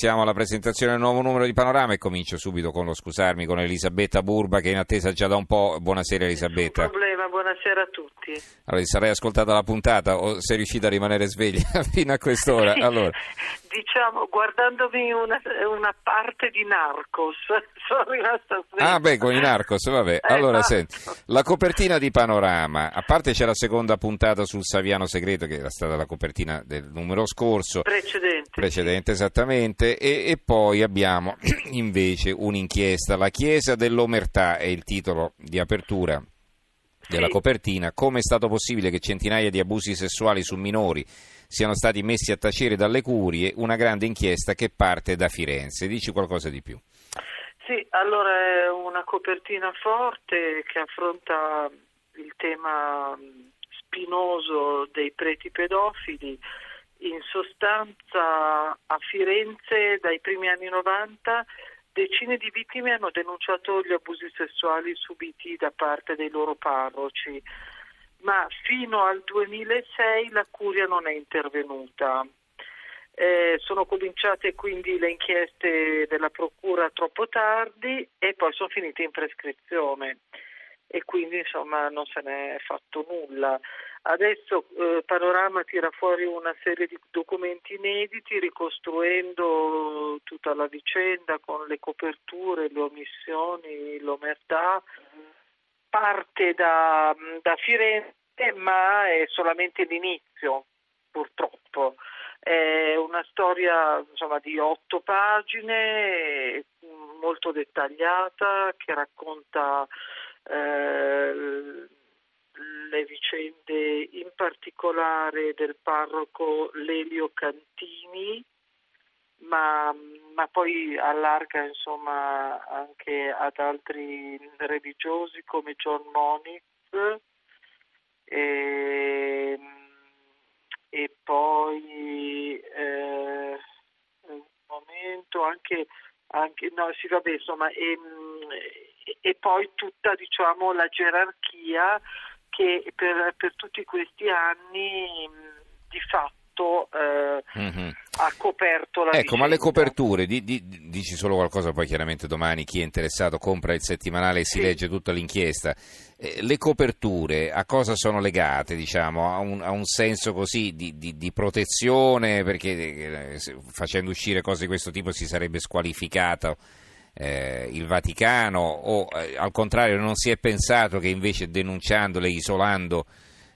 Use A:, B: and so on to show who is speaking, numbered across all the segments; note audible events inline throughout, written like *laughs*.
A: Siamo alla presentazione del nuovo numero di Panorama e comincio subito con lo scusarmi con Elisabetta Burba che è in attesa già da un po'. Buonasera Elisabetta.
B: Nessun problema, buonasera a tutti.
A: Allora, sarei ascoltata la puntata o sei riuscita a rimanere sveglia *laughs* fino a quest'ora? *laughs* Allora.
B: Diciamo, guardandomi una, una, parte di Narcos, *laughs* sono rimasta sveglia.
A: Ah beh, con i Narcos, vabbè. Allora, esatto. senti, la copertina di Panorama, a parte c'è la seconda puntata sul Saviano Segreto, che era stata la copertina del numero scorso.
B: Precedente.
A: Precedente, esattamente e, e, poi abbiamo *clears throat* invece un'inchiesta, la Chiesa dell'Omertà è il titolo di apertura della sì. copertina, come è stato possibile che centinaia di abusi sessuali su minori siano stati messi a tacere dalle curie, una grande inchiesta che parte da Firenze. Dici qualcosa di più.
B: Sì, allora è una copertina forte che affronta il tema spinoso dei preti pedofili in sostanza a Firenze dai primi anni 90 decine di vittime hanno denunciato gli abusi sessuali subiti da parte dei loro parroci, ma fino al 2006 la curia non è intervenuta. Eh, sono cominciate quindi le inchieste della procura troppo tardi e poi sono finite in prescrizione e quindi insomma non se ne è fatto nulla. Adesso eh, Panorama tira fuori una serie di documenti inediti ricostruendo tutta la vicenda con le coperture, le omissioni, l'omertà. Parte da, da Firenze ma è solamente l'inizio purtroppo. È una storia insomma, di otto pagine, molto dettagliata, che racconta eh, le vicende in particolare del parroco Lelio Cantini, ma, ma poi allarga insomma, anche ad altri religiosi come John Moniz e, e poi eh, un momento anche, anche no, sì, vabbè, insomma, e, e poi tutta diciamo, la gerarchia che per, per tutti questi anni di fatto eh, mm-hmm. ha coperto la
A: Ecco,
B: vicenda.
A: ma le coperture, di, di, dici solo qualcosa, poi chiaramente domani chi è interessato compra il settimanale e si sì. legge tutta l'inchiesta. Eh, le coperture a cosa sono legate, diciamo, a un, a un senso così di, di protezione, perché eh, facendo uscire cose di questo tipo si sarebbe squalificato eh, il Vaticano o eh, al contrario non si è pensato che invece denunciandole, isolando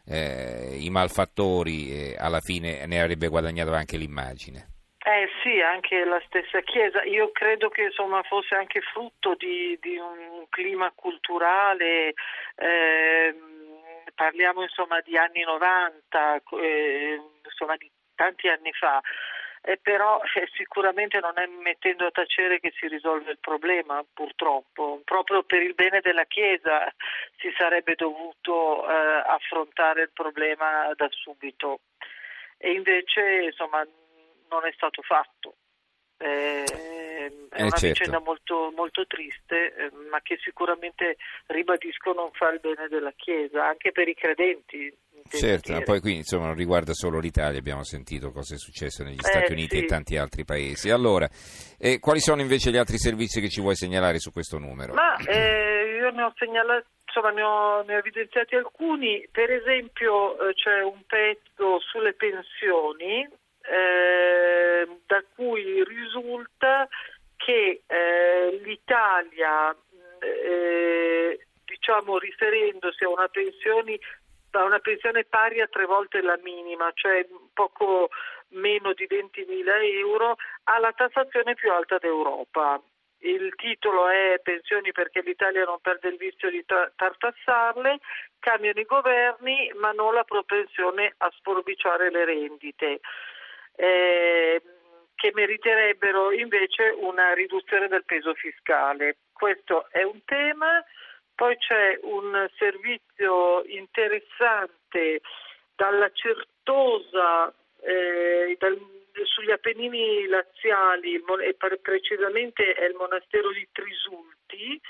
A: eh, i malfattori eh, alla fine ne avrebbe guadagnato anche l'immagine?
B: Eh sì, anche la stessa Chiesa. Io credo che insomma, fosse anche frutto di, di un clima culturale, eh, parliamo insomma di anni 90, eh, insomma di tanti anni fa eh, però eh, sicuramente non è mettendo a tacere che si risolve il problema, purtroppo. Proprio per il bene della Chiesa si sarebbe dovuto eh, affrontare il problema da subito e invece insomma, non è stato fatto. Eh, è una
A: certo.
B: vicenda molto, molto triste, eh, ma che sicuramente ribadisco non fa il bene della Chiesa, anche per i credenti.
A: Certo, ma poi qui insomma non riguarda solo l'Italia, abbiamo sentito cosa è successo negli eh, Stati Uniti sì. e tanti altri paesi. Allora, eh, quali sono invece gli altri servizi che ci vuoi segnalare su questo numero?
B: Ma eh, io ne ho segnalato insomma ne ho, ne ho, evidenziati alcuni, per esempio eh, c'è un pezzo sulle pensioni eh, da cui risulta che eh, l'Italia, eh, diciamo riferendosi a una, pensione, a una pensione pari a tre volte la minima, cioè poco meno di 20.000 euro, ha la tassazione più alta d'Europa. Il titolo è Pensioni perché l'Italia non perde il vizio di tartassarle, cambiano i governi ma non la propensione a sforbiciare le rendite eh, che meriterebbero invece una riduzione del peso fiscale. Questo è un tema. Poi c'è un servizio interessante dalla Certosa, eh, dal, sugli Appennini laziali, e precisamente è il monastero di Trisulti,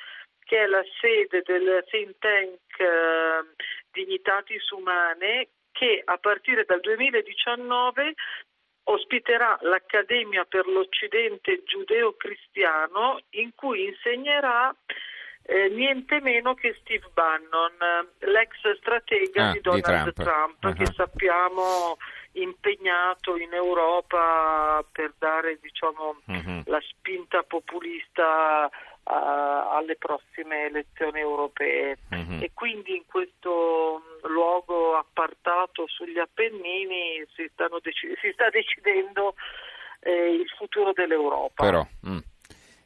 B: che è la sede del think tank eh, Dignitatis Umane, che a partire dal 2019 ospiterà l'Accademia per l'Occidente giudeo-cristiano in cui insegnerà eh, niente meno che Steve Bannon, l'ex stratega
A: Ah,
B: di
A: di
B: Donald
A: Trump.
B: Trump, che
A: Uh-huh.
B: sappiamo impegnato in Europa per dare diciamo,
A: Mhm.
B: la spinta populista a- alle prossime elezioni europee
A: Mhm.
B: e quindi in questo mh, luogo appartato sugli Appennini si, deci- si sta decidendo eh, il futuro dell'Europa.
A: Però, mm.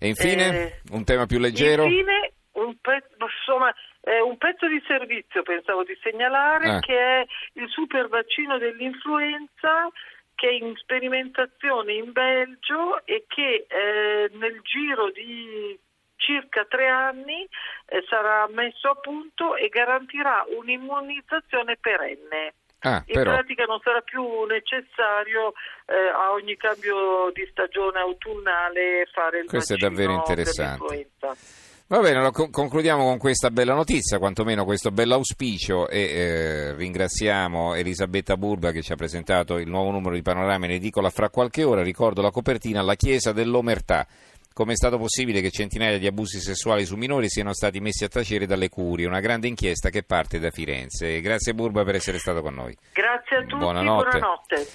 A: E infine,
B: Eh,
A: un tema più leggero?
B: Infine, un, pe- insomma, eh, un pezzo di servizio pensavo di segnalare
A: Eh.
B: che è il super vaccino dell'influenza che è in sperimentazione in Belgio e che eh, nel giro di circa tre anni eh, sarà messo a punto e garantirà un'immunizzazione perenne.
A: Ah,
B: In
A: però,
B: pratica non sarà più necessario eh, a ogni cambio di stagione autunnale fare il
A: Questo è davvero interessante. Va bene, con- concludiamo con questa bella notizia, quantomeno questo bell'auspicio e eh, ringraziamo Elisabetta Burba che ci ha presentato il nuovo numero di Panorama in edicola fra qualche ora, ricordo la copertina, la Chiesa dell'Omertà. Come è stato possibile che centinaia di abusi sessuali su minori siano stati messi a tacere dalle curie? Una grande inchiesta che parte da Firenze. Grazie Burba per essere stato con noi.
B: Grazie a tutti,
A: Buonanotte.
B: buonanotte.